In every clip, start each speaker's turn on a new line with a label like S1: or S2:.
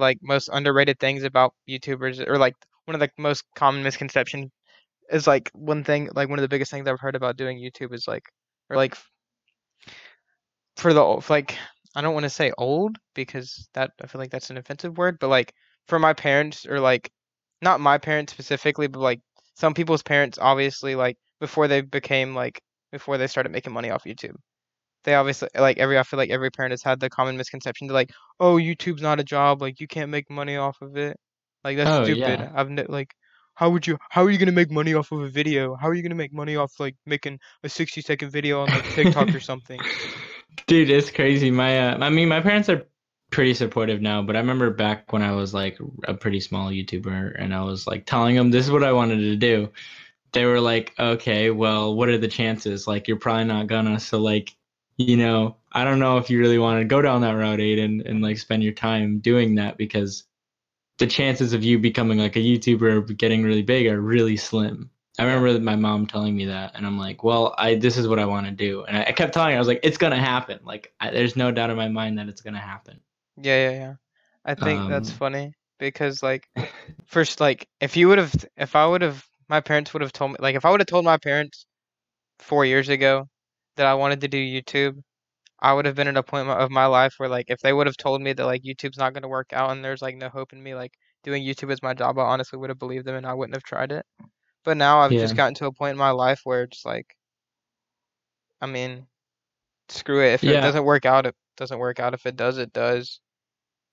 S1: like most underrated things about YouTubers, or like one of the most common misconceptions is like one thing, like one of the biggest things I've heard about doing YouTube is like, or like for the for like I don't want to say old because that I feel like that's an offensive word, but like for my parents or like not my parents specifically, but like some people's parents obviously like before they became like before they started making money off YouTube. They obviously like every I feel like every parent has had the common misconception to like, oh, YouTube's not a job, like you can't make money off of it. Like that's
S2: Oh
S1: stupid.
S2: yeah.
S1: I've ne- like how would you how are you gonna make money off of a video? How are you gonna make money off like making a 60 second video on like TikTok or something?
S2: Dude, it's crazy. My uh, I mean, my parents are pretty supportive now, but I remember back when I was like a pretty small YouTuber and I was like telling them this is what I wanted to do. They were like, "Okay, well, what are the chances? Like you're probably not gonna." So like, you know, I don't know if you really want to go down that route, Aidan, and like spend your time doing that because the chances of you becoming like a YouTuber or getting really big are really slim. I remember my mom telling me that, and I'm like, "Well, I this is what I want to do," and I, I kept telling her, I was like, "It's gonna happen. Like, I, there's no doubt in my mind that it's gonna happen."
S1: Yeah, yeah, yeah. I think that's
S2: Um,
S1: funny because like first like if you would have if I would have my parents would have told me like if I would have told my parents four years ago that I wanted to do YouTube, I would have been at a point of my life where like if they would have told me that like YouTube's not going to work out and there's like no hope in me like doing YouTube as my job, I honestly would have believed them and I wouldn't have tried it. But now I've just gotten to a point in my life where it's like I mean, screw it. If it doesn't work out, it doesn't work out. If it does, it does.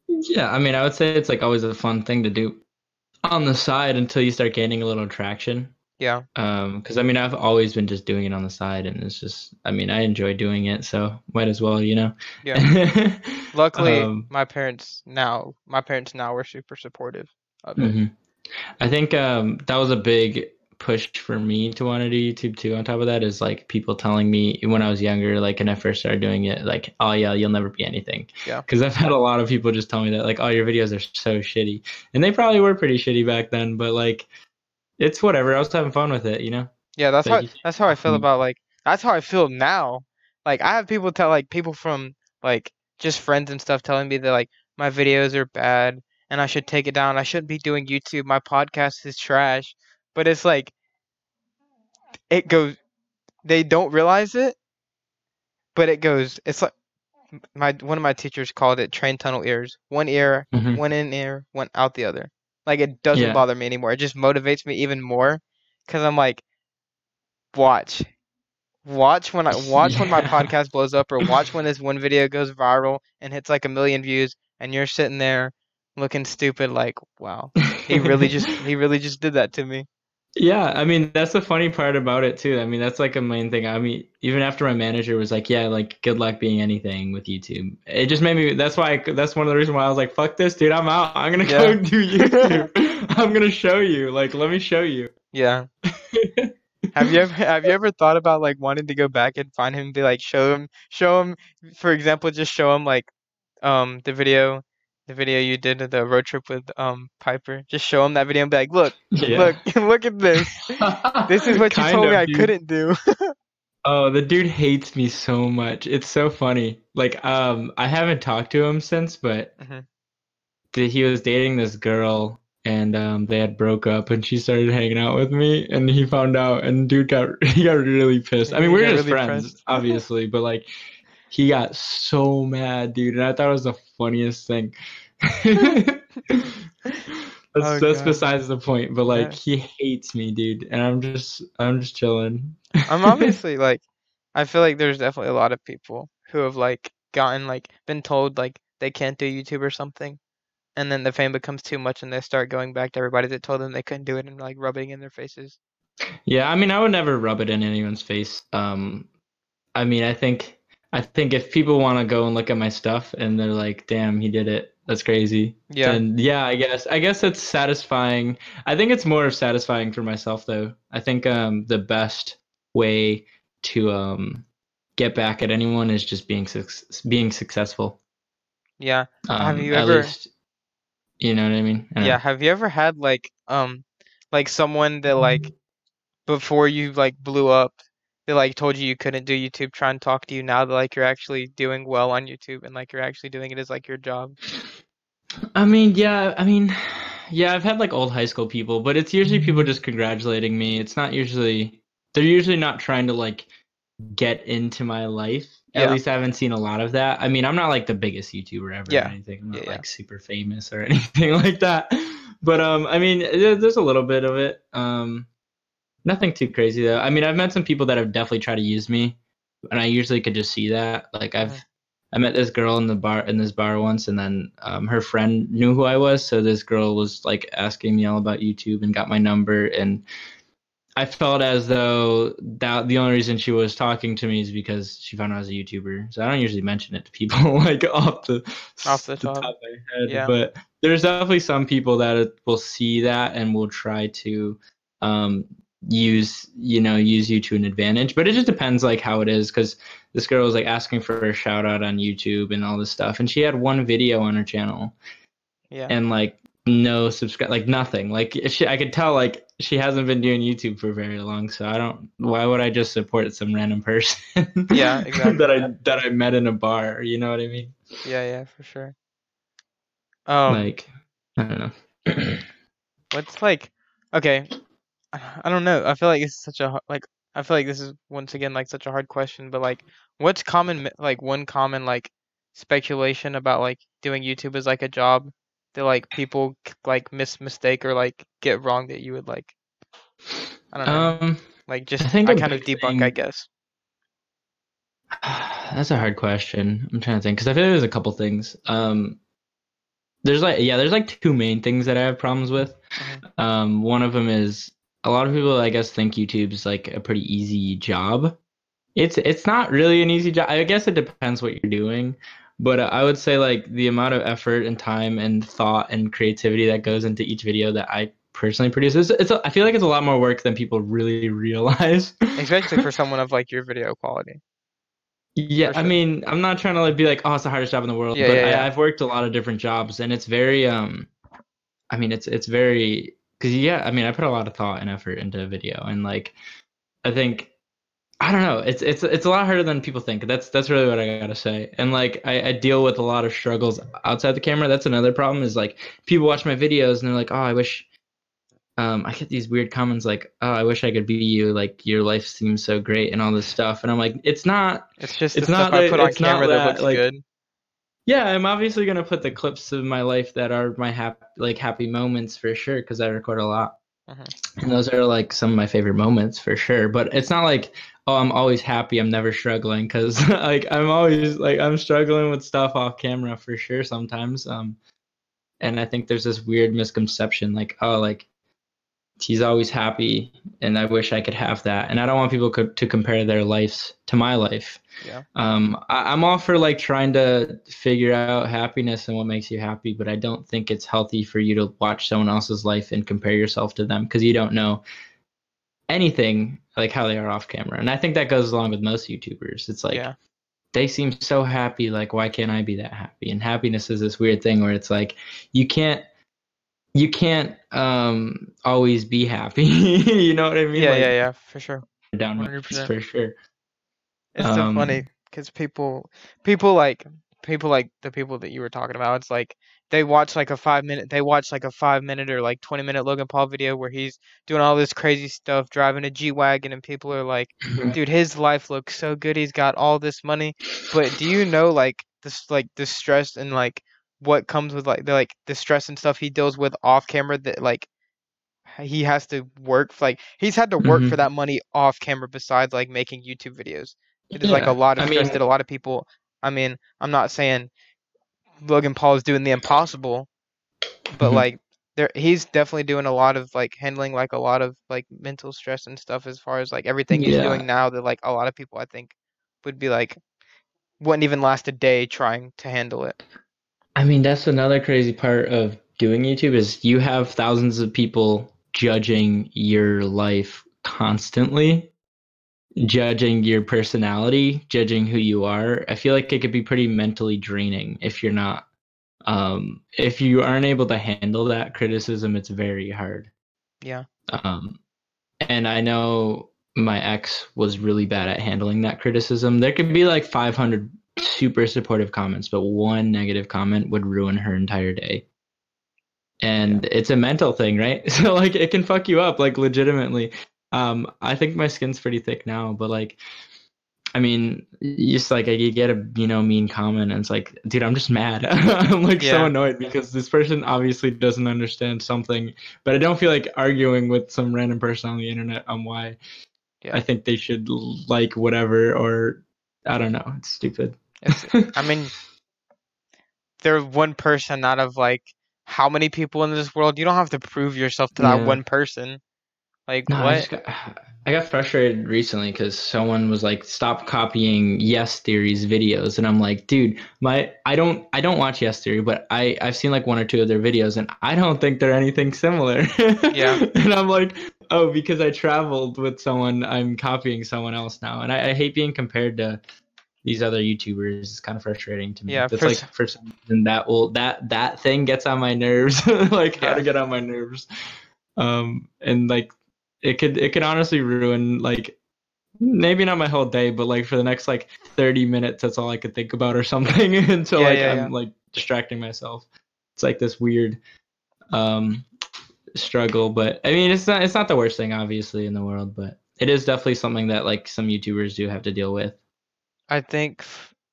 S2: yeah. I mean, I would say it's like always a fun thing to do on the side until you start gaining a little traction.
S1: Yeah.
S2: Um, because I mean, I've always been just doing it on the side, and it's just, I mean, I enjoy doing it, so might as well, you know.
S1: Yeah. Luckily,
S2: Um,
S1: my parents now, my parents now were super supportive of it.
S2: mhm. I think um, that was a big push for me to want to do YouTube too. On top of that, is like people telling me when I was younger, like when I first started doing it, like, oh yeah, you'll never be anything.
S1: Yeah.
S2: Because I've had a lot of people just tell me that, like, oh, your videos are so shitty, and they probably were pretty shitty back then, but like, it's whatever. I was having fun with it, you know.
S1: Yeah, that's
S2: But
S1: how that's how I feel
S2: Mm.
S1: about like that's how I feel now. Like I have people tell like people from like just friends and stuff telling me that like my videos are bad and I should take it down. I shouldn't be doing YouTube. My podcast is trash. But it's like it goes they don't realize it, but it goes it's like my one of my teachers called it train tunnel ears. One ear,
S2: Mhm.
S1: one in ear, one out the other. Like it doesn't
S2: Yeah.
S1: bother me anymore. It just motivates me even more because I'm like, watch, watch when I watch when my podcast blows up, or watch when this one video goes viral and hits like a million views, and you're sitting there looking stupid. Like, wow, he really just he really just did that to me.
S2: Yeah, I mean that's the funny part about it too. I mean that's like a main thing. I mean even after my manager was like, "Yeah, like good luck being anything with YouTube." It just made me. That's why. I, that's one of the reasons why I was like, "Fuck this, dude! I'm out. I'm gonna go do YouTube. I'm gonna show you. Like, let me show you."
S1: Yeah. Have you ever have you ever thought about like wanting to go back and find him and be like show him show him for example just show him like um the video the video you did of the road trip with um Piper just show him that video and be like look
S2: Yeah.
S1: look look at this this is what you told me I
S2: dude.
S1: couldn't do
S2: Oh, the dude hates me so much. It's so funny. Like, um, I haven't talked to him since, but
S1: Mhm.
S2: th- he was dating this girl, and um, they had broke up, and she started hanging out with me, and he found out, and dude got he got really pissed. I mean, we we're just
S1: really
S2: friends,
S1: pressed.
S2: obviously, but like, he got so mad, dude, and I thought it was the funniest thing. That's
S1: Oh,
S2: that's besides the point, but like,
S1: Yeah.
S2: he hates me, dude, and I'm just I'm just chilling.
S1: I'm obviously like I feel like there's definitely a lot of people who have like gotten like been told like they can't do YouTube or something and then the fame becomes too much and they start going back to everybody that told them they couldn't do it and like rubbing in their faces.
S2: Yeah, I mean, I would never rub it in anyone's face. Um, I mean, I think I think if people want to go and look at my stuff and they're like, "Damn, he did it. That's crazy."
S1: Yeah.
S2: Then yeah, I guess I guess it's satisfying. I think it's more of satisfying for myself though. I think um the best way to um get back at anyone is just being suc being successful.
S1: Yeah. Have
S2: Um,
S1: you
S2: at
S1: ever-
S2: least you know what I mean? I
S1: Yeah,
S2: know.
S1: have you ever had like um like someone that like before you like blew up they like told you you couldn't do YouTube try and talk to you now that like you're actually doing well on YouTube and like you're actually doing it as like your job?
S2: I mean, yeah, I mean, yeah, I've had like old high school people, but it's usually people just congratulating me. It's not usually they're usually not trying to like get into my life. At
S1: Yeah.
S2: least I haven't seen a lot of that. I mean, I'm not like the biggest YouTuber ever
S1: Yeah.
S2: or anything. I'm not
S1: yeah.
S2: like super famous or anything like that. But um, I mean, there's a little bit of it. Um, nothing too crazy though. I mean, I've met some people that have definitely tried to use me, and I usually could just see that. Like I've. I met this girl in the bar in this bar once, and then um, her friend knew who I was. So this girl was like asking me all about YouTube and got my number, and I felt as though that the only reason she was talking to me is because she found out I was a YouTuber. So I don't usually mention it to people like off the
S1: Off the top.
S2: of my head,
S1: Yeah.
S2: but there's definitely some people that will see that and will try to um, use you know use you to an advantage. But it just depends like how it is because this girl was like asking for a shout out on YouTube and all this stuff, and she had one video on her channel
S1: Yeah.
S2: and like no subscribe like nothing like she i could tell like she hasn't been doing youtube for very long so i don't why would i just support some random person
S1: Yeah, exactly.
S2: that i that i met in a bar you know what i mean
S1: Yeah, yeah, for sure. Um,
S2: like i don't know
S1: what's like, okay, I don't know. I feel like it's such a like. I feel like this is once again like such a hard question, but like, what's common like one common like speculation about like doing YouTube as like a job that like people like miss mistake or like get wrong that you would like. I don't know.
S2: um
S1: like just I,
S2: think a
S1: kind of debunk, I guess.
S2: that's a hard question i'm trying to think because i feel like there's a couple things um there's like yeah there's like two main things that i have problems with
S1: Mhm.
S2: Um, one of them is a lot of people, I guess, think YouTube's like a pretty easy job. It's it's not really an easy job. I guess it depends what you're doing, but I would say like the amount of effort and time and thought and creativity that goes into each video that I personally produce is it's a, I feel like it's a lot more work than people really realize.
S1: Especially for someone of like your video quality.
S2: Yeah,
S1: For
S2: I mean, I'm not trying to like be like, oh, it's the hardest job in the world,
S1: Yeah,
S2: but
S1: yeah, yeah.
S2: I, I've worked a lot of different jobs, and it's very, um, I mean, it's it's very because yeah, I mean, I put a lot of thought and effort into a video, and like, I think, I don't know, it's it's it's a lot harder than people think. That's that's really what I gotta say, and like, I, I deal with a lot of struggles outside the camera. That's another problem is like people watch my videos and they're like, oh, I wish. Um, I get these weird comments like, "Oh, I wish I could be you. Like your life seems so great and all this stuff." And I'm like, "It's not.
S1: It's just
S2: It's
S1: the stuff
S2: not
S1: I
S2: that-
S1: put on camera that,
S2: that,
S1: looks
S2: like-
S1: good.
S2: Yeah, I'm obviously gonna put the clips of my life that are my happy, like happy moments for sure, because I record a lot,
S1: Mhm.
S2: and those are like some of my favorite moments for sure. But it's not like, oh, I'm always happy, I'm never struggling, because like I'm always like I'm struggling with stuff off camera for sure sometimes. Um, and I think there's this weird misconception, like, oh, like he's always happy, and I wish I could have that, and I don't want people co- to compare their lives to my life.
S1: Yeah.
S2: um I, i'm all for like trying to figure out happiness and what makes you happy but i don't think it's healthy for you to watch someone else's life and compare yourself to them because you don't know anything like how they are off camera. And i think that goes along with most youtubers. It's like
S1: yeah.
S2: they seem so happy like why can't i be that happy? And happiness is this weird thing where it's like you can't you can't um always be happy you know what i mean
S1: Yeah,
S2: like,
S1: yeah, yeah, for sure.
S2: down
S1: 100%.
S2: for sure
S1: It's so
S2: Um,
S1: funny because people, people like people like the people that you were talking about. It's like they watch like a five minute, they watch like a five minute or like twenty minute Logan Paul video where he's doing all this crazy stuff, driving a G wagon, and people are like, "Dude, his life looks so good. He's got all this money." But do you know like this, like the stress and like what comes with like the like the stress and stuff he deals with off camera that like he has to work f- like he's had to work
S2: Mhm.
S1: for that money off camera besides like making YouTube videos. It is like a lot of
S2: I
S1: stress
S2: mean-
S1: that a lot of people. I mean, I'm not saying Logan Paul is doing the impossible, but
S2: Mhm.
S1: like there, he's definitely doing a lot of like handling like a lot of like mental stress and stuff as far as like everything he's
S2: Yeah.
S1: doing now that like a lot of people I think would be like wouldn't even last a day trying to handle it.
S2: I mean, that's another crazy part of doing YouTube is you have thousands of people judging your life constantly, judging your personality, judging who you are. I feel like it could be pretty mentally draining if you're not um if you aren't able to handle that criticism, it's very hard.
S1: Yeah.
S2: Um and I know my ex was really bad at handling that criticism. There could be like 500 super supportive comments, but one negative comment would ruin her entire day. And yeah. it's a mental thing, right? So like it can fuck you up, like legitimately. Um, I think my skin's pretty thick now, but like I mean, just like you get a you know mean comment, and it's like, dude, I'm just mad. I'm like yeah. so annoyed because this person obviously doesn't understand something, but I don't feel like arguing with some random person on the internet on why yeah. I think they should like whatever or I don't know. It's stupid.
S1: It's, I mean, they're one person out of like how many people in this world? You don't have to prove yourself to that yeah. one person. Like no, what?
S2: I got frustrated recently because someone was like, "Stop copying Yes Theory's videos," and I'm like, "Dude, my I don't I don't watch Yes Theory, but I I've seen like one or two of their videos, and I don't think they're anything similar."
S1: yeah.
S2: and I'm like, "Oh, because I traveled with someone, I'm copying someone else now," and I, I hate being compared to these other YouTubers. It's kind of frustrating to me.
S1: Yeah,
S2: that's like for some reason that will that that thing gets on my nerves. like yeah. how to get on my nerves. Um, and like it could it could honestly ruin like maybe not my whole day, but like for the next like 30 minutes, that's all I could think about or something until yeah, like yeah, I'm like distracting myself. It's like this weird um struggle, but I mean it's not it's not the worst thing obviously in the world, but it is definitely something that like some YouTubers do have to deal with.
S1: I think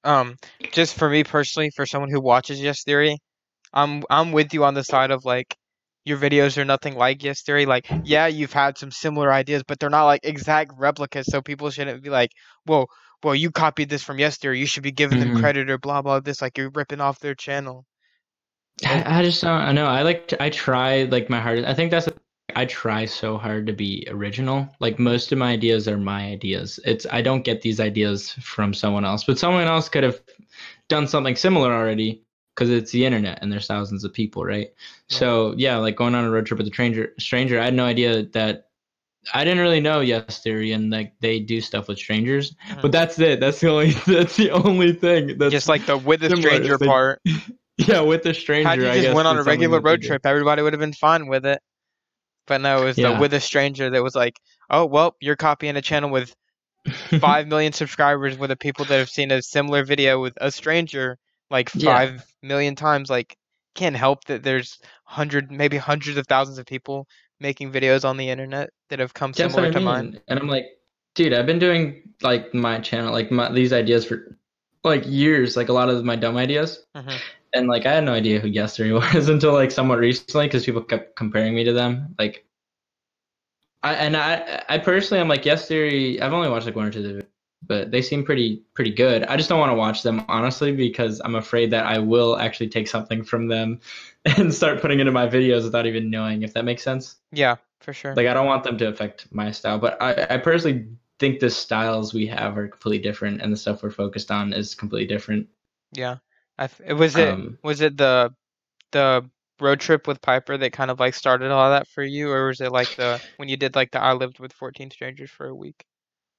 S1: um just for me personally, for someone who watches Yes Theory, I'm I'm with you on the side of like your videos are nothing like Yes Theory. Like, yeah, you've had some similar ideas, but they're not like exact replicas. So people shouldn't be like, "Whoa, well, you copied this from Yes Theory. You should be giving mm-hmm. them credit or blah blah this." Like you're ripping off their channel.
S2: I, I just don't. I know. I like. To, I try like my hardest. I think that's. I try so hard to be original. Like most of my ideas are my ideas. It's I don't get these ideas from someone else, but someone else could have done something similar already because it's the internet and there's thousands of people, right? Yeah. So yeah, like going on a road trip with a stranger, stranger, I had no idea that I didn't really know Yes Theory and like they do stuff with strangers, mm-hmm. but that's it. That's the only that's the only thing. That's
S1: just like the with a stranger part.
S2: yeah, with the stranger. Had
S1: you just went on a regular road trip, everybody would have been fine with it. But no, it was yeah. the with a stranger that was like, oh well, you're copying a channel with five million subscribers with the people that have seen a similar video with a stranger like five yeah. million times. Like, can't help that there's hundred, maybe hundreds of thousands of people making videos on the internet that have come That's similar to mean. mine.
S2: And I'm like, dude, I've been doing like my channel, like my, these ideas for like years, like a lot of my dumb ideas. Mm-hmm. And like I had no idea who Yes Theory was until like somewhat recently because people kept comparing me to them. Like, I and I I personally I'm like Yes Theory. I've only watched like one or two but they seem pretty pretty good. I just don't want to watch them honestly because I'm afraid that I will actually take something from them and start putting into my videos without even knowing if that makes sense.
S1: Yeah, for sure.
S2: Like I don't want them to affect my style, but I, I personally think the styles we have are completely different and the stuff we're focused on is completely different.
S1: Yeah. I was it um, was it the the road trip with Piper that kind of like started all that for you or was it like the when you did like the I lived with 14 strangers for a week?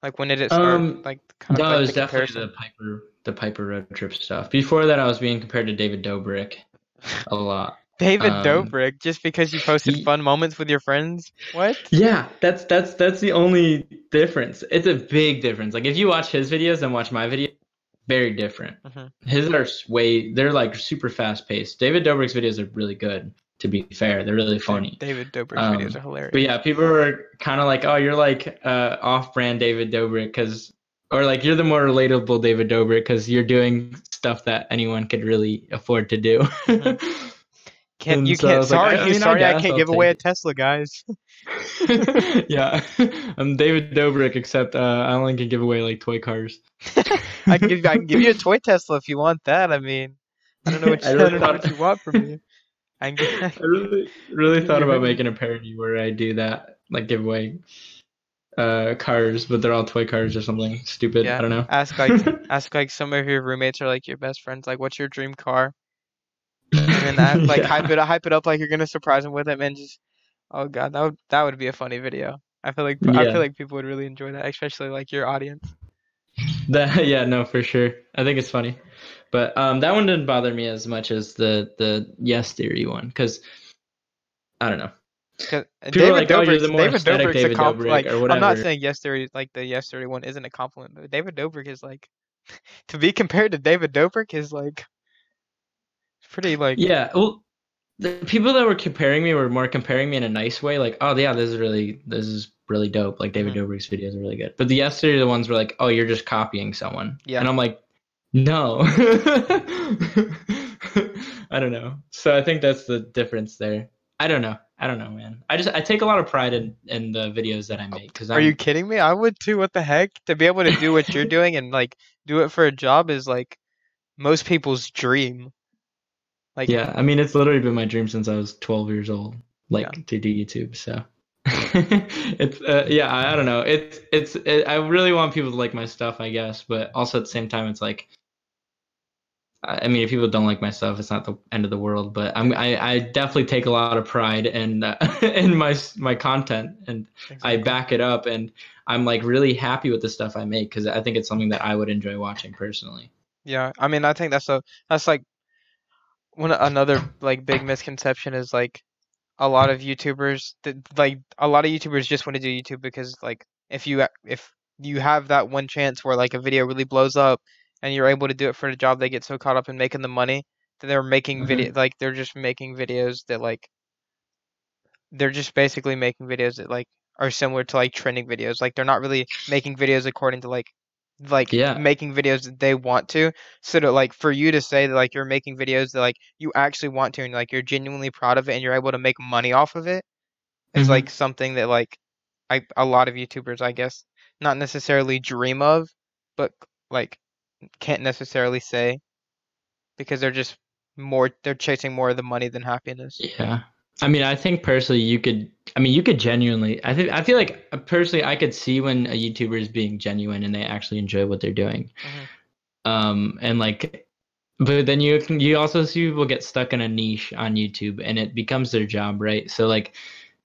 S1: Like when did it start? Um, like
S2: kind of no, like it was definitely comparison? the Piper the Piper road trip stuff. Before that, I was being compared to David Dobrik a lot.
S1: David um, Dobrik, just because you posted he, fun moments with your friends? What?
S2: Yeah, that's that's that's the only difference. It's a big difference. Like if you watch his videos and watch my video, very different. Mm-hmm. His are way they're like super fast paced. David Dobrik's videos are really good to be fair. They're really funny.
S1: David Dobrik's um, videos are hilarious.
S2: But yeah, people were kind of like, "Oh, you're like uh, off-brand David Dobrik because, or like you're the more relatable David Dobrik because you're doing stuff that anyone could really afford to do."
S1: Can't you so can't? Sorry, like, I, I mean, sorry, I, I can't I'll give away it. a Tesla, guys.
S2: yeah, I'm David Dobrik, except uh, I only can give away like toy cars.
S1: I can give I can give you a toy Tesla if you want that. I mean, I don't know what you, I, really I don't know what you want from me.
S2: I, I really, really thought about making a parody where I do that, like give away uh cars, but they're all toy cars or something stupid. Yeah. I don't know.
S1: Ask like ask like some of your roommates or like your best friends. Like, what's your dream car? And that like yeah. hype it hype it up like you're gonna surprise him with it, and just oh god, that would that would be a funny video. I feel like yeah. I feel like people would really enjoy that, especially like your audience.
S2: That yeah, no, for sure. I think it's funny. But um, that one didn't bother me as much as the the yes theory one because I don't know.
S1: David like, oh, David Dobrik's David a compliment. Like, I'm not saying yes theory like the yes theory one isn't a compliment, but David Dobrik is like to be compared to David Dobrik is like pretty like
S2: Yeah, well, the people that were comparing me were more comparing me in a nice way, like, oh yeah, this is really this is really dope. Like David
S1: Mhm.
S2: Dobrik's videos are really good. But the Yes Theory ones were like, oh, you're just copying someone.
S1: Yeah.
S2: And I'm like, no. I don't know. So I think that's the difference there. I don't know. I don't know, man. I just I take a lot of pride in in the videos that I make because
S1: Are you kidding me? I would too. What the heck? To be able to do what you're doing and like do it for a job is like most people's dream. Like
S2: Yeah, I mean, it's literally been my dream since I was 12 years old, like
S1: Yeah.
S2: to do YouTube. So it's uh, yeah, I, I don't know. It's it's it, I really want people to like my stuff, I guess, but also at the same time, it's like, I mean, if people don't like my stuff, it's not the end of the world. But I'm I, I definitely take a lot of pride in uh, in my my content, and I back it up, and I'm like really happy with the stuff I make because I think it's something that I would enjoy watching personally.
S1: Yeah, I mean, I think that's a that's like one another like big misconception is like a lot of YouTubers that like a lot of YouTubers just want to do YouTube because like if you if you have that one chance where like a video really blows up and you're able to do it for the job, they get so caught up in making the money that they're making mm-hmm. video like they're just making videos that like they're just basically making videos that like are similar to like trending videos. Like they're not really making videos according to like like
S2: Yeah.
S1: making videos that they want to. So to like for you to say that like you're making videos that like you actually want to and like you're genuinely proud of it and you're able to make money off of it is
S2: Mhm.
S1: like something that like I a lot of YouTubers I guess not necessarily dream of, but like can't necessarily say because they're just more they're chasing more of the money than happiness.
S2: Yeah. I mean, I think personally you could I mean, you could genuinely I think I feel like personally I could see when a YouTuber is being genuine and they actually enjoy what they're doing.
S1: Mhm.
S2: Um and like but then you can you also see people get stuck in a niche on YouTube and it becomes their job, right? So like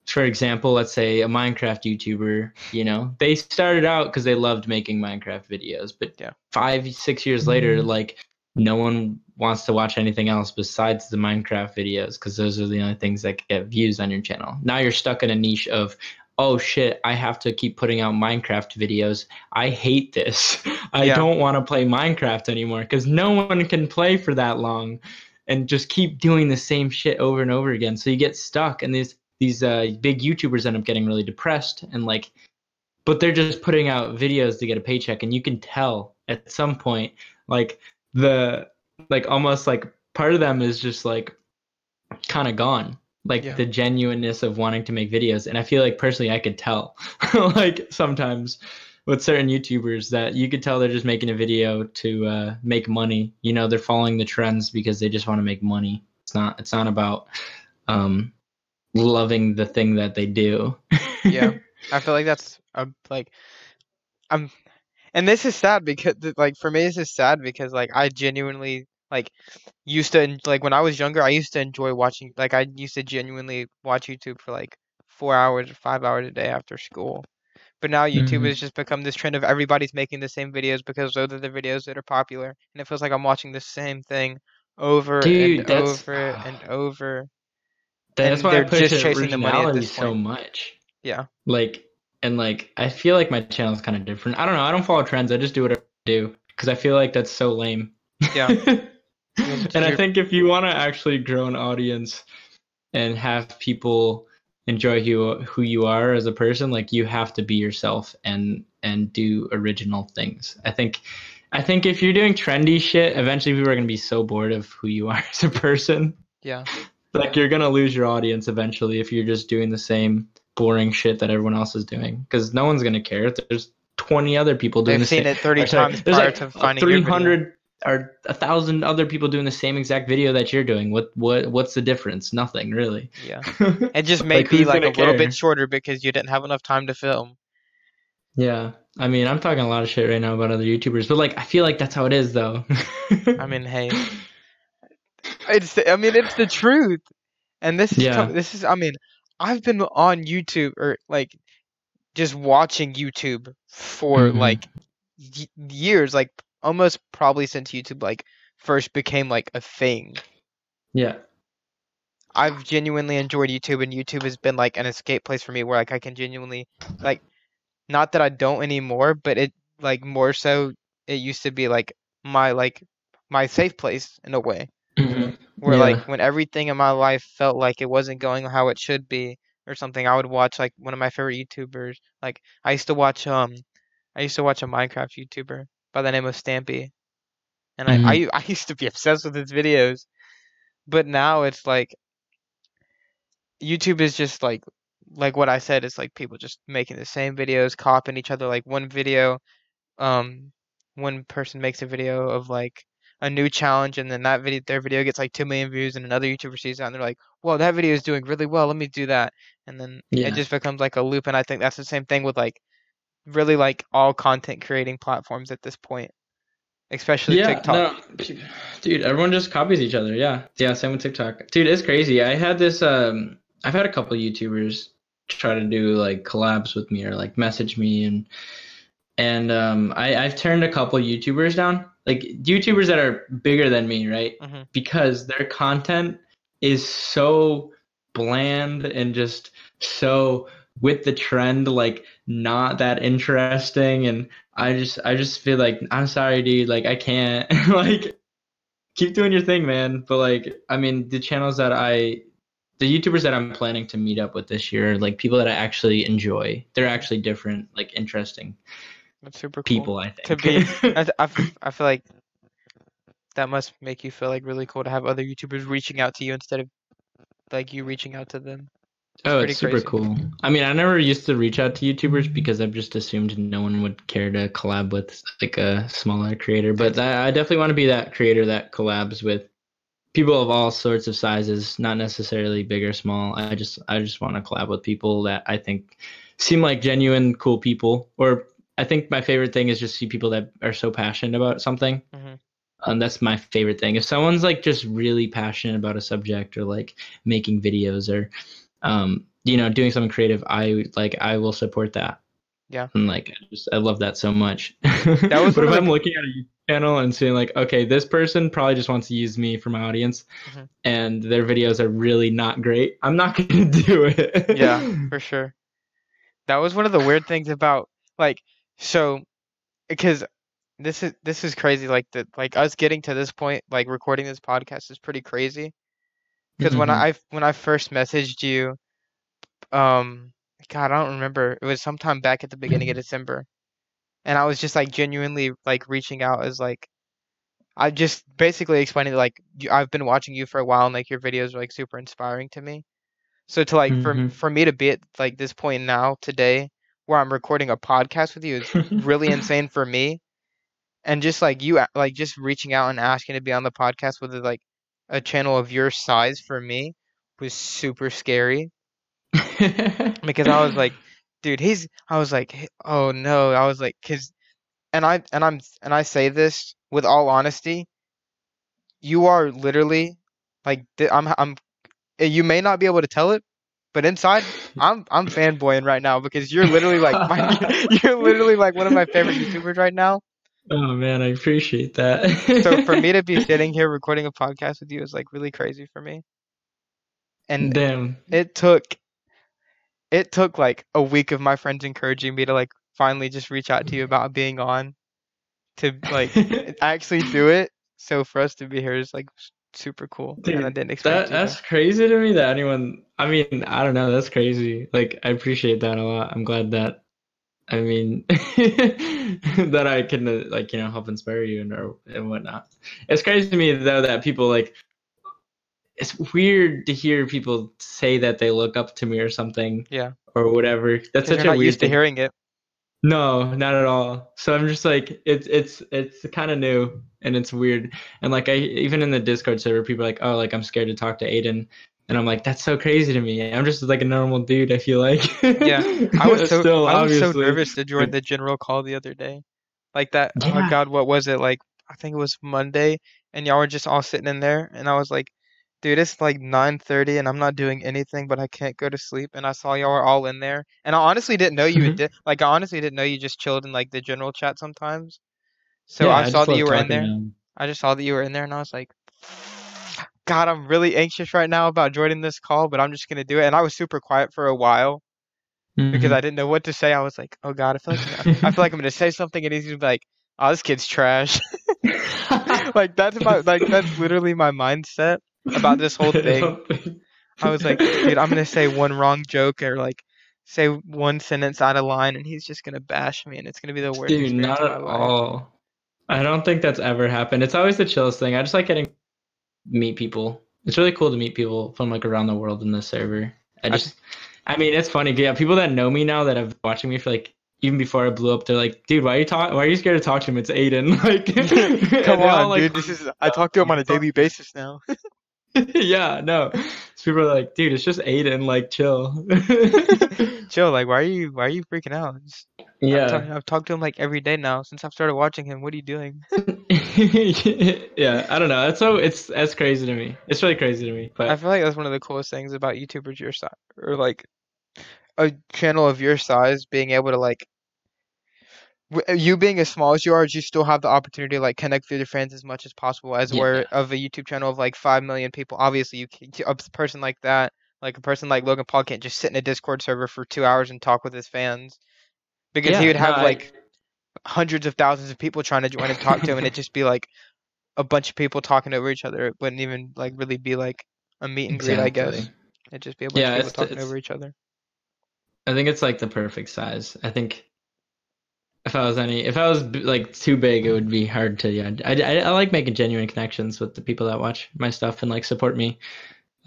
S2: for example, let's say a Minecraft YouTuber, you know, they started out because they loved making Minecraft videos, but
S1: Yeah.
S2: five, six years later, like no one wants to watch anything else besides the Minecraft videos because those are the only things that get views on your channel. Now you're stuck in a niche of, oh shit, I have to keep putting out Minecraft videos. I hate this. I
S1: Yeah.
S2: don't want to play Minecraft anymore because no one can play for that long and just keep doing the same shit over and over again. So you get stuck, and these these uh, big YouTubers end up getting really depressed and like, but they're just putting out videos to get a paycheck, and you can tell at some point, like the like almost like part of them is just like kind of gone. Like
S1: Yeah.
S2: the genuineness of wanting to make videos. And i feel like personally i could tell. Like sometimes with certain youtubers that you could tell they're just making a video to uh, make money. You know they're following the trends because they just want to make money. It's not it's not about um loving the thing that they do.
S1: Yeah. I feel like that's a, like I'm and this is sad because like for me this is sad because like I genuinely like used to like when I was younger I used to enjoy watching like I used to genuinely watch YouTube for like 4 hours or 5 hours a day after school. But now YouTube
S2: Mhm.
S1: has just become this trend of everybody's making the same videos because those are the videos that are popular and it feels like I'm watching the same thing over
S2: Dude,
S1: and over and over.
S2: that's
S1: And
S2: why i
S1: they're
S2: push
S1: just chasing the money at this
S2: so
S1: point.
S2: much
S1: Yeah.
S2: like and like i feel like my channel is kind of different i don't know i don't follow trends i just do whatever i do because i feel like that's so lame
S1: Yeah.
S2: and i think if you want to actually grow an audience and have people enjoy who who you are as a person like you have to be yourself and and do original things i think i think if you're doing trendy shit eventually people are going to be so bored of who you are as a person
S1: Yeah.
S2: like you're gonna lose your audience eventually if you're just doing the same boring shit that everyone else is doing because no one's gonna care there's 20 other people doing
S1: They've
S2: the
S1: seen
S2: same
S1: it 30
S2: or sorry,
S1: times
S2: there's
S1: prior
S2: like
S1: to finding your video.
S2: 300 or a thousand other people doing the same exact video that you're doing what what what's the difference nothing really
S1: Yeah. It just may
S2: Like,
S1: be like a
S2: gonna
S1: little bit shorter because you didn't have enough time to film.
S2: yeah i mean i'm talking a lot of shit right now about other youtubers but like i feel like that's how it is though
S1: I mean, hey. It's the, I mean, it's the truth. And this is
S2: Yeah.
S1: this is I mean, I've been on YouTube or like just watching YouTube for
S2: Mhm.
S1: like y- years, like almost probably since YouTube like first became like a thing.
S2: yeah
S1: I've genuinely enjoyed YouTube, and YouTube has been like an escape place for me where like I can genuinely like, not that I don't anymore, but it like more so it used to be like my like my safe place in a way
S2: Mhm.
S1: where
S2: Yeah.
S1: like when everything in my life felt like it wasn't going how it should be or something, I would watch like one of my favorite YouTubers. Like I used to watch um I used to watch a Minecraft YouTuber by the name of Stampy. And I, I I used to be obsessed with his videos. But now it's like YouTube is just like like what I said, it's like people just making the same videos, copying each other. Like one video, um one person makes a video of like a new challenge and then that video their video gets like two million views and another YouTuber sees that and they're like, Well, that video is doing really well, let me do that and then
S2: Yeah.
S1: it just becomes like a loop and I think that's the same thing with like really like all content creating platforms at this point. Especially
S2: Yeah,
S1: TikTok.
S2: no, dude, everyone just copies each other. Yeah, yeah, same with TikTok. Dude, it's crazy. I had this. Um, I've had a couple YouTubers try to do like collabs with me or like message me, and and um, I I've turned a couple YouTubers down, like YouTubers that are bigger than me, right?
S1: Mhm.
S2: Because their content is so bland and just so with the trend, like not that interesting and I just I just feel like I'm sorry, dude. Like I can't like keep doing your thing, man. But like I mean, the channels that I, the YouTubers that I'm planning to meet up with this year, like people that I actually enjoy. They're actually different, like interesting
S1: That's super cool.
S2: people. I think
S1: To be- I, I, I feel like that must make you feel like really cool to have other YouTubers reaching out to you instead of like you reaching out to them.
S2: Oh, it's super
S1: crazy.
S2: cool. I mean, I never used to reach out to YouTubers because I've just assumed no one would care to collab with like a smaller creator. But I, I definitely want to be that creator that collabs with people of all sorts of sizes, not necessarily big or small. I just I just want to collab with people that I think seem like genuine cool people. Or I think my favorite thing is just see people that are so passionate about something.
S1: Mhm.
S2: Um, that's my favorite thing. If someone's like just really passionate about a subject or like making videos or um, you know, doing something creative, I like I will support that.
S1: Yeah.
S2: And like I just I love that so much.
S1: That was
S2: but if I'm looking at a channel and seeing like, okay, this person probably just wants to use me for my audience
S1: Mhm.
S2: and their videos are really not great, I'm not gonna do it.
S1: Yeah. For sure. That was one of the weird things about like so because this is this is crazy like the like us getting to this point like recording this podcast is pretty crazy because when
S2: Mhm.
S1: I when I first messaged you um god I don't remember it was sometime back at the beginning of December and I was just like genuinely like reaching out as like I just basically explaining like you, I've been watching you for a while and like your videos are like super inspiring to me. So to like for
S2: Mhm.
S1: for me to be at like this point now today where I'm recording a podcast with you is really insane for me. And just like you like just reaching out and asking to be on the podcast with like a channel of your size for me was super scary because I was like, dude, he's. I was like, oh no, I was like, cause, and I and I'm and I say this with all honesty, you are literally like I'm I'm. eh, You may not be able to tell it, but inside, I'm I'm fanboying right now because you're literally like my, you're literally like one of my favorite YouTubers right now.
S2: Oh man, I appreciate that.
S1: So for me to be sitting here recording a podcast with you is like really crazy for me. And
S2: damn.
S1: it took it took like a week of my friends encouraging me to like finally just reach out to you about being on to like actually do it. So for us to be here is like super cool, and I
S2: Dude,
S1: didn't expect
S2: That that's crazy to me that anyone I mean, I don't know, that's crazy. Like I appreciate that a lot. I'm glad that I mean that I can uh, like, you know, help inspire you and or and whatnot. It's crazy to me though that people like it's weird to hear people say that they look up to me or something
S1: Yeah.
S2: or whatever. That's such a
S1: not
S2: weird
S1: used to
S2: thing.
S1: hearing it.
S2: No, not at all. So I'm just like it's it's it's kind of new and it's weird. And like I even in the Discord server, people are like, "Oh, like I'm scared to talk to Aidan," and I'm like, "That's so crazy to me. I'm just like a normal dude. I feel like."
S1: Yeah, I was so
S2: Still,
S1: I was so nervous to join the general call the other day. Like that. Oh
S2: Yeah.
S1: God, what was it? Like I think it was Monday, and y'all were just all sitting in there, and I was like, dude, it's like 9:30, and I'm not doing anything, but I can't go to sleep. And I saw y'all were all in there, and I honestly didn't know you
S2: Mhm.
S1: did. Like I honestly didn't know you just chilled in like the general chat sometimes. So
S2: Yeah,
S1: I saw that you were in there. I just saw that you were in there, and I was like, God, I'm really anxious right now about joining this call, but I'm just gonna do it. And I was super quiet for a while because
S2: Mhm.
S1: I didn't know what to say. I was like, oh God, I feel like I feel like I'm gonna say something and he's gonna be like, oh, this kid's trash. like that's my like that's literally my mindset about this whole thing. I was like, dude, I'm gonna say one wrong joke or like say one sentence out of line, and he's just gonna bash me, and it's gonna be the worst.
S2: Dude, not at all. I don't think that's ever happened. It's always the chillest thing. I just like getting meet people. It's really cool to meet people from like around the world in the server. I
S1: I-
S2: just, I mean, it's funny. Yeah, people that know me now that have been watching me for like even before I blew up, they're like, "Dude, why are you talk? Why are you scared to talk to him? It's Aidan." Like,
S1: Come on,
S2: like,
S1: dude. This is I talk to him on a daily basis now.
S2: yeah, no. So people are like, "Dude, it's just Aidan. Like, chill."
S1: Chill, like, why are you why are you freaking out? Just, I've,
S2: yeah.
S1: I've talked to him like every day now since I've started watching him. What are you doing?
S2: yeah, I don't know. It's so it's that's crazy to me. It's really crazy to me. But I
S1: feel like that's one of the coolest things about YouTubers your size, or like a channel of your size being able to like you being as small as you are, you still have the opportunity to like connect with your friends as much as possible. As where of a YouTube channel of like five million people, obviously you can, a person like that, like a person like Logan Paul, can't just sit in a Discord server for two hours and talk with his fans because he
S2: yeah,
S1: would
S2: no,
S1: have
S2: I-
S1: like hundreds of thousands of people trying to join and talk to him, and it'd just be like a bunch of people talking over each other. It wouldn't even like really be like a meet and greet, I guess.
S2: Exactly.
S1: It'd just be a bunch
S2: Yeah,
S1: of people talking over each other.
S2: I think it's like the perfect size. I think if I was any, if I was like too big, it would be hard to. Yeah, I, I, I like making genuine connections with the people that watch my stuff and like support me.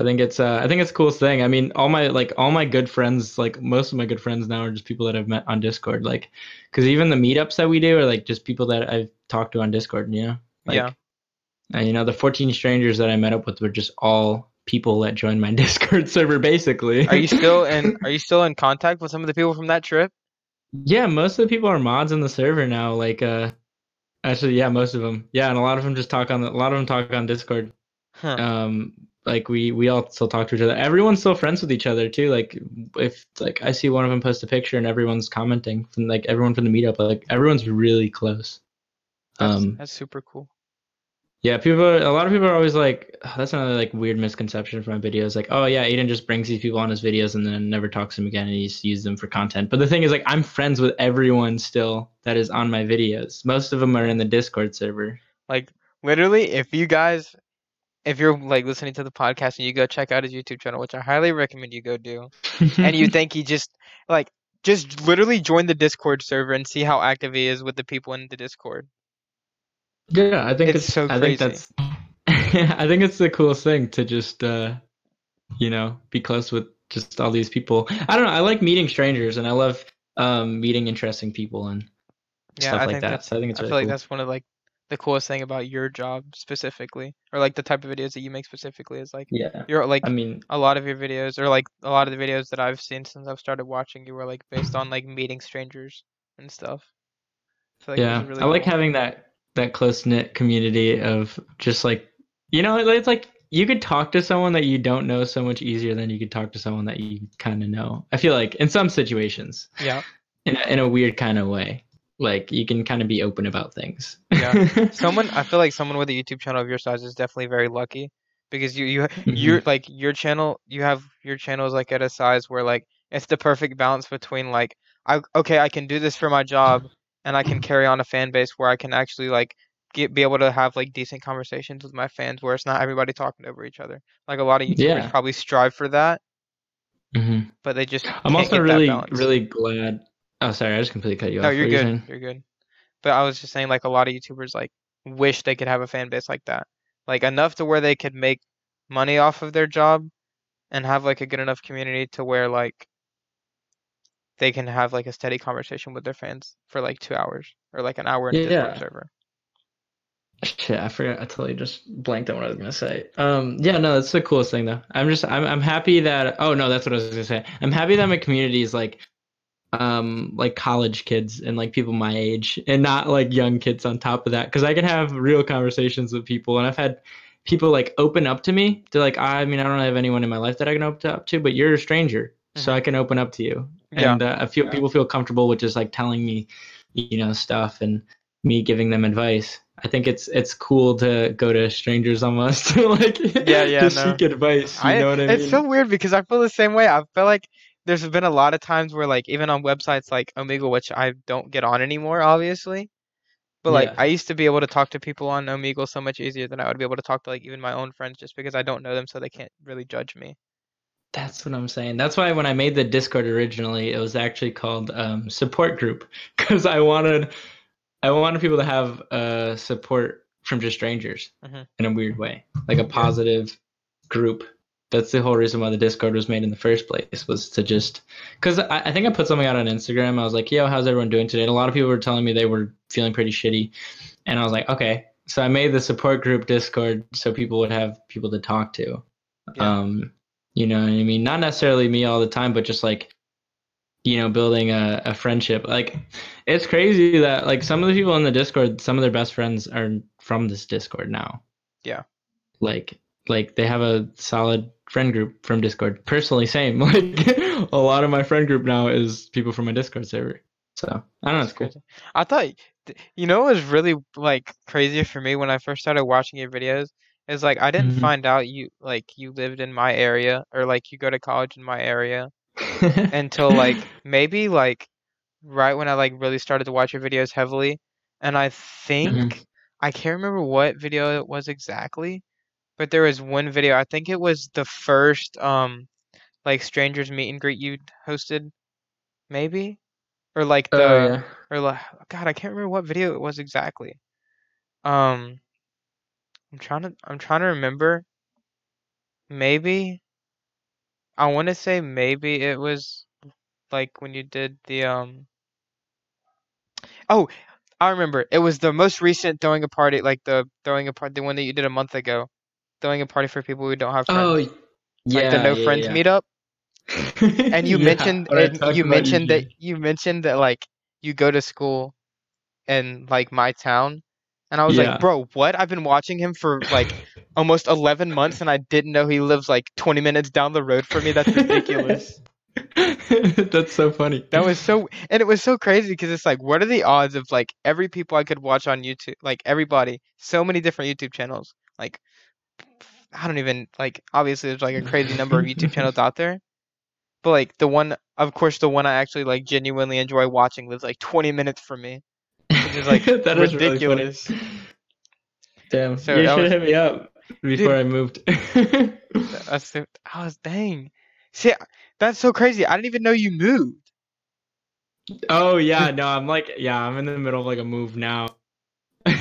S2: I think it's uh, I think it's the coolest thing. I mean, all my like all my good friends, like most of my good friends now are just people that I've met on Discord. Like, because even the meetups that we do are like just people that I've talked to on Discord. You know, like,
S1: Yeah.
S2: And you know, the 14 strangers that I met up with were just all people that joined my Discord server, basically.
S1: Are you still in? Are you still in contact with some of the people from that trip?
S2: Yeah, most of the people are mods in the server now. Like, uh, actually, yeah, most of them. Yeah, and a lot of them just talk on. A lot of them talk on Discord.
S1: Huh.
S2: Um, like we we all still talk to each other. Everyone's still friends with each other too. Like, if like I see one of them post a picture and everyone's commenting from like everyone from the meetup, like everyone's really close.
S1: That's,
S2: Um,
S1: that's super cool.
S2: yeah, people. A lot of people are always like, that's another like weird misconception from my videos. Like, oh yeah, Aidan just brings these people on his videos and then never talks to them again, and he just uses them for content. But the thing is, like, I'm friends with everyone still that is on my videos. Most of them are in the Discord server.
S1: Like literally, if you guys, if you're like listening to the podcast and you go check out his YouTube channel, which I highly recommend you go do, and you think he just like just literally join the Discord server and see how active he is with the people in the Discord.
S2: yeah, I think
S1: It's
S2: it's,
S1: so
S2: I think
S1: crazy.
S2: that's. I think it's the coolest thing to just, uh, you know, be close with just all these people. I don't know. I like meeting strangers, and I love um, meeting interesting people and
S1: Yeah,
S2: stuff
S1: I
S2: like
S1: think
S2: that. So I think it's
S1: I
S2: really
S1: feel like
S2: cool.
S1: that's one of like the coolest thing about your job specifically, or like the type of videos that you make specifically is like
S2: yeah.
S1: you're like
S2: I mean,
S1: a lot of your videos, or like a lot of the videos that I've seen since I've started watching you were like based on like meeting strangers and stuff. So, like,
S2: yeah,
S1: really
S2: I like
S1: cool.
S2: having that that close knit community of just like you know, it's like you could talk to someone that you don't know so much easier than you could talk to someone that you kind of know. I feel like in some situations,
S1: Yeah,
S2: in a, in a weird kind of way, like you can kind of be open about things.
S1: Yeah. someone I feel like someone with a YouTube channel of your size is definitely very lucky because you you
S2: Mm-hmm.
S1: you're like your channel you have your channel is like at a size where like it's the perfect balance between like I okay I can do this for my job and I can carry on a fan base where I can actually like get be able to have like decent conversations with my fans where it's not everybody talking over each other. Like a lot of YouTubers
S2: Yeah.
S1: probably strive for that,
S2: hmm
S1: but they just
S2: I'm also really really glad. Oh, sorry, I just completely cut you
S1: No,
S2: off.
S1: No, you're
S2: What were you
S1: good. You're good. But I was just saying, like a lot of YouTubers like wish they could have a fan base like that, like enough to where they could make money off of their job and have like a good enough community to where like they can have like a steady conversation with their fans for like two hours or like an hour in a Discord
S2: Yeah.
S1: server.
S2: Shit, I forgot. I totally just blanked on what I was gonna say. Um, yeah, no, that's the coolest thing though. I'm just, I'm, I'm happy that. Oh no, that's what I was gonna say. I'm happy that my community is like, um, like college kids and like people my age, and not like young kids on top of that. Because I can have real conversations with people, and I've had people like open up to me. They're like, I mean, I don't have anyone in my life that I can open up to, but you're a stranger, so I can open up to you.
S1: Yeah.
S2: And uh, I feel people feel comfortable with just like telling me, you know, stuff and me giving them advice. I think it's it's cool to go to strangers almost to like
S1: Yeah, yeah,
S2: to
S1: no.
S2: seek advice. You
S1: I,
S2: know what I
S1: it's
S2: mean?
S1: so weird because I feel the same way. I feel like there's been a lot of times where like even on websites like Omegle, which I don't get on anymore, obviously, But like
S2: Yeah.
S1: I used to be able to talk to people on Omegle so much easier than I would be able to talk to like even my own friends just because I don't know them so they can't really judge me.
S2: That's what I'm saying. That's why when I made the Discord originally, it was actually called um, support group because I wanted I wanted people to have uh, support from just strangers
S1: Mhm.
S2: in a weird way, like a positive group. That's the whole reason why the Discord was made in the first place was to just because I, I think I put something out on Instagram. I was like, "Yo, how's everyone doing today?" And a lot of people were telling me they were feeling pretty shitty, and I was like, "Okay." So I made the support group Discord so people would have people to talk to.
S1: Yeah.
S2: Um, you know what I mean? Not necessarily me all the time, but just like, you know, building a, a friendship. Like, it's crazy that like some of the people in the Discord, some of their best friends are from this Discord now.
S1: Yeah.
S2: Like, like they have a solid friend group from Discord. Personally, same. Like, a lot of my friend group now is people from my Discord server. So I don't know. It's cool.
S1: I thought, you know, what was really like crazy for me when I first started watching your videos is like I didn't
S2: Mhm.
S1: find out you like you lived in my area or like you go to college in my area until like maybe like right when I like really started to watch your videos heavily, and I think I can't remember what video it was exactly, but there was one video. I think it was the first um like strangers meet and greet you hosted, maybe, or like the
S2: oh yeah.
S1: or like God, I can't remember what video it was exactly. Um, I'm trying to I'm trying to remember. Maybe I want to say maybe it was like when you did the um. Oh, I remember. It was the most recent throwing a party, like the throwing a party, the one that you did a month ago, throwing a party for people who don't have friends,
S2: Oh yeah.
S1: like the no
S2: yeah,
S1: friends
S2: yeah.
S1: meetup. And you
S2: Yeah,
S1: mentioned and you mentioned that you mentioned that like you go to school in like my town, and I was like, bro, what? I've been watching him for like almost 11 months, and I didn't know he lives like 20 minutes down the road from me. That's ridiculous.
S2: That's so funny.
S1: That was so, and it was so crazy because it's like, what are the odds of like every people I could watch on YouTube, like everybody, so many different YouTube channels, like I don't even like. Obviously, there's like a crazy number of YouTube channels out there, but like the one, of course, the one I actually like genuinely enjoy watching lives like 20 minutes from me. Which is, like,
S2: That is really
S1: ridiculous.
S2: Damn,
S1: So
S2: you should
S1: was-
S2: hit me up before
S1: Dude.
S2: I moved.
S1: That's the, I was dang. See, that's so crazy. I didn't even know you moved.
S2: oh yeah, no, I'm like, yeah, I'm in the middle of like a move now.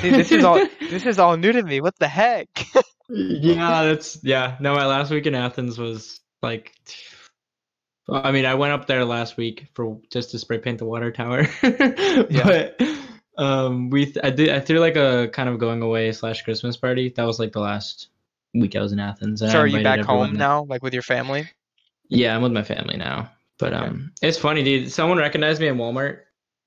S1: See, this is all this is all new to me. What the heck?
S2: Yeah, that's yeah. No, my last week in Athens was like. I mean, I went up there last week for just to spray paint the water tower. But um, we th- I did I threw like a kind of going away slash Christmas party. That was like the last week I was in Athens.
S1: So are you back home now, like with your family?
S2: Yeah, I'm with my family now. But
S1: Okay.
S2: um, it's funny, dude. Someone recognized me in Walmart,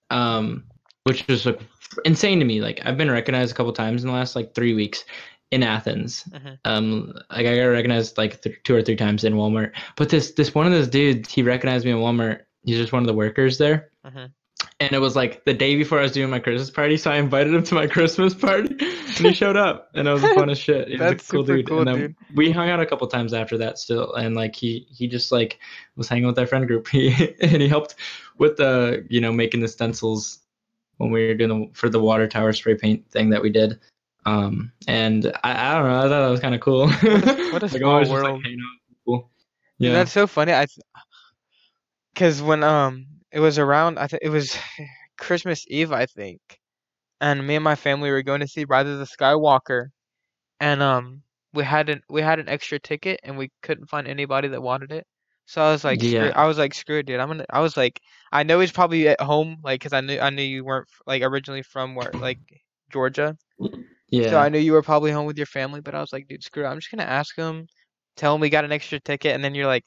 S2: um, which was like insane to me. Like I've been recognized a couple times in the last like three weeks in Athens.
S1: Mhm.
S2: Um, like I got recognized like th- two or three times in Walmart. But this this one of those dudes, he recognized me in Walmart. He's just one of the workers there.
S1: Mhm.
S2: And it was like the day before I was doing my Christmas party, so I invited him to my Christmas party, and he showed up, and it was the funnest shit. He was
S1: That's
S2: a cool
S1: super
S2: dude.
S1: cool,
S2: and then
S1: dude.
S2: we hung out a couple times after that still, and like he he just like was hanging with our friend group. He and he helped with the you know making the stencils when we were doing the, for the water tower spray paint thing that we did. Um, and I, I don't know, I thought that was kind of cool.
S1: what a
S2: Like,
S1: small
S2: was just, like,
S1: world.
S2: hanging out with people. Yeah.
S1: That's so funny. I, because when um it was around, I think it was Christmas Eve, I think, and me and my family were going to see Rise of the Skywalker, and um we had an we had an extra ticket and we couldn't find anybody that wanted it. So I was like,
S2: Yeah.
S1: I was like, screw it, dude. I'm gonna. I was like, I know he's probably at home, like, cause I knew I knew you weren't like originally from where like Georgia.
S2: Yeah.
S1: So I knew you were probably home with your family, but I was like, dude, screw it. I'm just gonna ask him, tell him we got an extra ticket, and then you're like,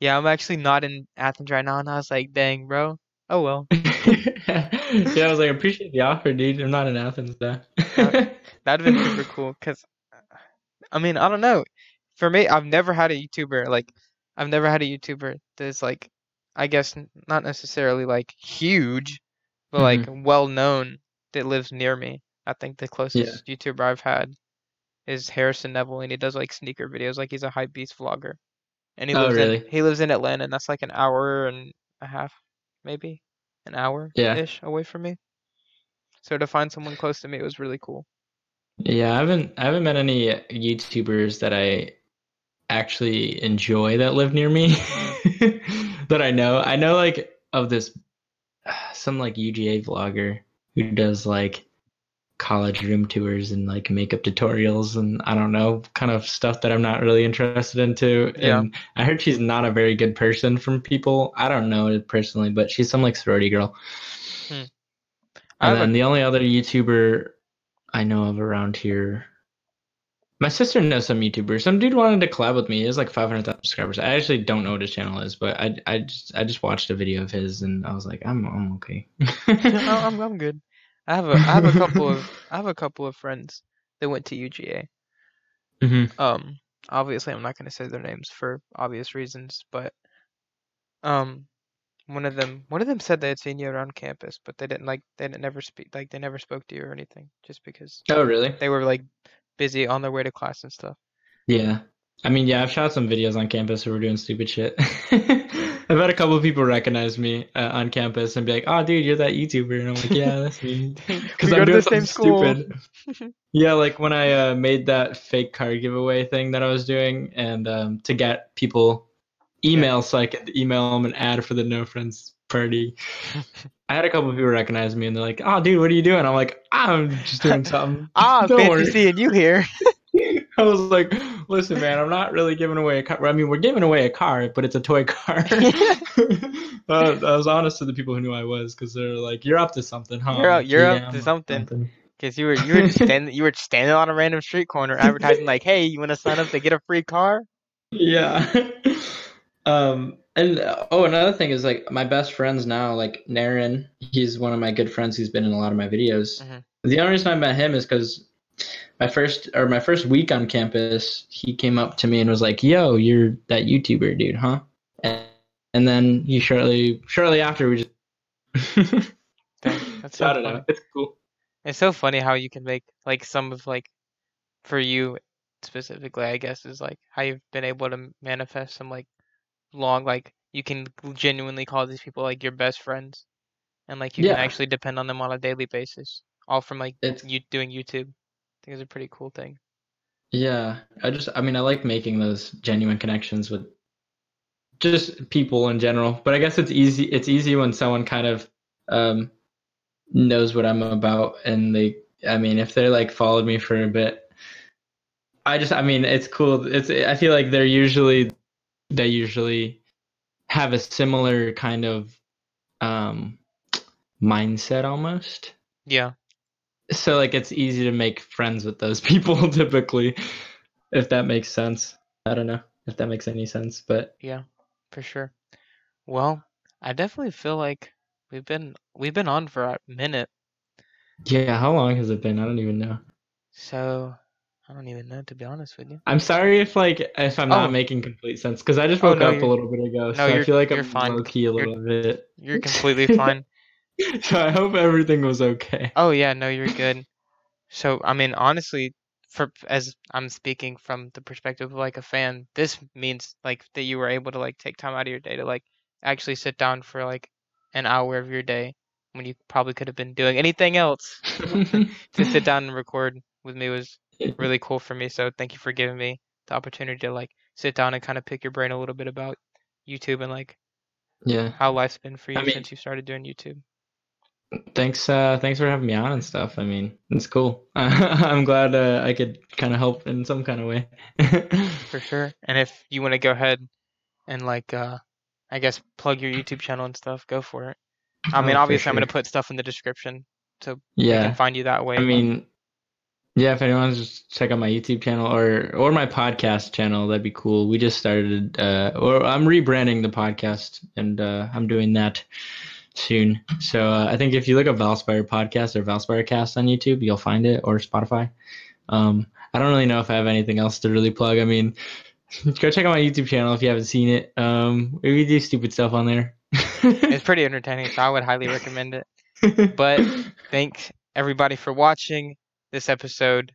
S1: yeah, I'm actually not in Athens right now, and I was like, dang, bro. Oh well.
S2: yeah, I was like, appreciate the offer, dude. I'm not in Athens though.
S1: That'd have been super cool, cause I mean, I don't know. For me, I've never had a YouTuber like I've never had a YouTuber that's like, I guess not necessarily like huge, but like mm-hmm. well known that lives near me. I think the closest YouTuber I've had is Harrison Nevel, and he does like sneaker videos, like he's a hype beast vlogger. And he
S2: Oh,
S1: lives
S2: really?
S1: in he lives in Atlanta, and that's like an hour and a half, maybe an hour
S2: Yeah.
S1: ish away from me. So to find someone close to me was really cool.
S2: Yeah, I haven't I haven't met any uh, YouTubers that I actually enjoy that live near me that I know. I know like of this some like UGA vlogger who does like college room tours and like makeup tutorials and I don't know kind of stuff that I'm not really interested into.
S1: Yeah.
S2: And I heard she's not a very good person from people. I don't know it personally, but she's some like sorority girl.
S1: Hmm.
S2: And
S1: have a-
S2: then the only other YouTuber I know of around here. My sister knows some YouTuber. Some dude wanted to collab with me. He has like 500,000 subscribers. I actually don't know what his channel is, but I, I just I just watched a video of his and I was like, I'm I'm okay.
S1: I'm I'm good. I have a I have a couple of I have a couple of friends that went to UGA.
S2: hmm
S1: Um, obviously I'm not going to say their names for obvious reasons, but um, one of them one of them said they had seen you around campus, but they didn't like they didn't never speak like they never spoke to you or anything, just because
S2: Oh really?
S1: they were like busy on their way to class and stuff.
S2: Yeah. I mean, yeah, I've shot some videos on campus where we're doing stupid shit. I've had a couple of people recognize me uh, on campus and be like, "Oh, dude, you're that YouTuber," and I'm like, "Yeah, that's me." Because I'm doing
S1: the same
S2: something stupid. yeah, like when I uh, made that fake car giveaway thing that I was doing, and um, to get people email so I could email them an ad for the No Friends party. I had a couple of people recognize me, and they're like, "Oh, dude, what are you doing?" I'm like, "I'm just doing something."
S1: Ah,
S2: Don't
S1: fancy
S2: worry.
S1: seeing you here.
S2: I was like, listen, man, I'm not really giving away a car. I mean, we're giving away a car, but it's a toy car. I was honest to the people who knew I was because they're like, you're up to something, huh?
S1: You're up- you're up to
S2: I'm
S1: something." Because you were you were standing you were standing on a random street corner advertising like, "Hey, you want to sign up to get a free car?"
S2: Yeah. um, and uh, oh, another thing is like my best friends now, like Naren, he's one of my good friends He's been in a lot of my videos.
S1: Mhm.
S2: The only reason I met him is because my first or my first week on campus, he came up to me and was like, "Yo, you're that YouTuber dude, huh?" And, and then he shortly shortly after we just
S1: that's so
S2: I don't
S1: funny.
S2: know. It's cool.
S1: It's so funny how you can make like some of like for you specifically, I guess, is like how you've been able to manifest some like long like you can genuinely call these people like your best friends, and like you
S2: Yeah.
S1: can actually depend on them on a daily basis, all from like
S2: It's
S1: you doing YouTube. Think it's a pretty cool thing.
S2: Yeah, I just, I mean, I like making those genuine connections with just people in general. But I guess it's easy. It's easy when someone kind of um, knows what I'm about, and they, I mean, if they're like followed me for a bit, I just, I mean, it's cool. It's, I feel like they're usually, they usually have a similar kind of um, mindset almost
S1: Yeah,
S2: so like it's easy to make friends with those people typically if that makes sense i don't know if that makes any sense but
S1: yeah, for sure. Well, I definitely feel like we've been we've been on for a minute,
S2: yeah how long has it been i don't even know
S1: so I don't even know to be honest with you.
S2: i'm sorry if like if i'm
S1: Oh.
S2: not making complete sense because i just
S1: Oh,
S2: woke
S1: no,
S2: up a little bit ago
S1: no,
S2: so i feel like i'm
S1: fine.
S2: low key a
S1: You're-
S2: little bit
S1: You're completely fine.
S2: so i hope everything was okay
S1: Oh yeah, no, you're good. So I mean, honestly, for as I'm speaking from the perspective of like a fan, this means like that you were able to like take time out of your day to like actually sit down for like an hour of your day when you probably could have been doing anything else. To sit down and record with me was really cool for me. So thank you for giving me the opportunity to like sit down and kind of pick your brain a little bit about YouTube and like
S2: yeah
S1: how life's been for you
S2: I mean-
S1: since you started doing YouTube.
S2: Thanks uh thanks for having me on and stuff i mean it's cool i'm glad uh, i could kind of help in some kind of way
S1: For sure. And if you want to go ahead and like uh I guess plug your YouTube channel and stuff, go for it. I mean
S2: Oh,
S1: obviously I'm gonna put stuff in the description so
S2: yeah
S1: can find you that way.
S2: I mean, yeah, if anyone wants to just check out my YouTube channel or or my podcast channel, that'd be cool. We just started, uh, or I'm rebranding the podcast, and uh, I'm doing that soon. So uh, I think if you look up Valspire Podcast or Valspire Cast on YouTube, you'll find it or Spotify. Um, I don't really know if I have anything else to really plug. I mean, go check out my YouTube channel if you haven't seen it. Um, we do stupid stuff on there.
S1: it's pretty entertaining, so I would highly recommend it. But thanks everybody for watching this episode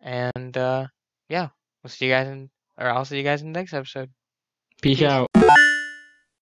S1: and uh yeah, we'll see you guys in or I'll see you guys in the next episode.
S2: peace
S1: peace.
S2: out.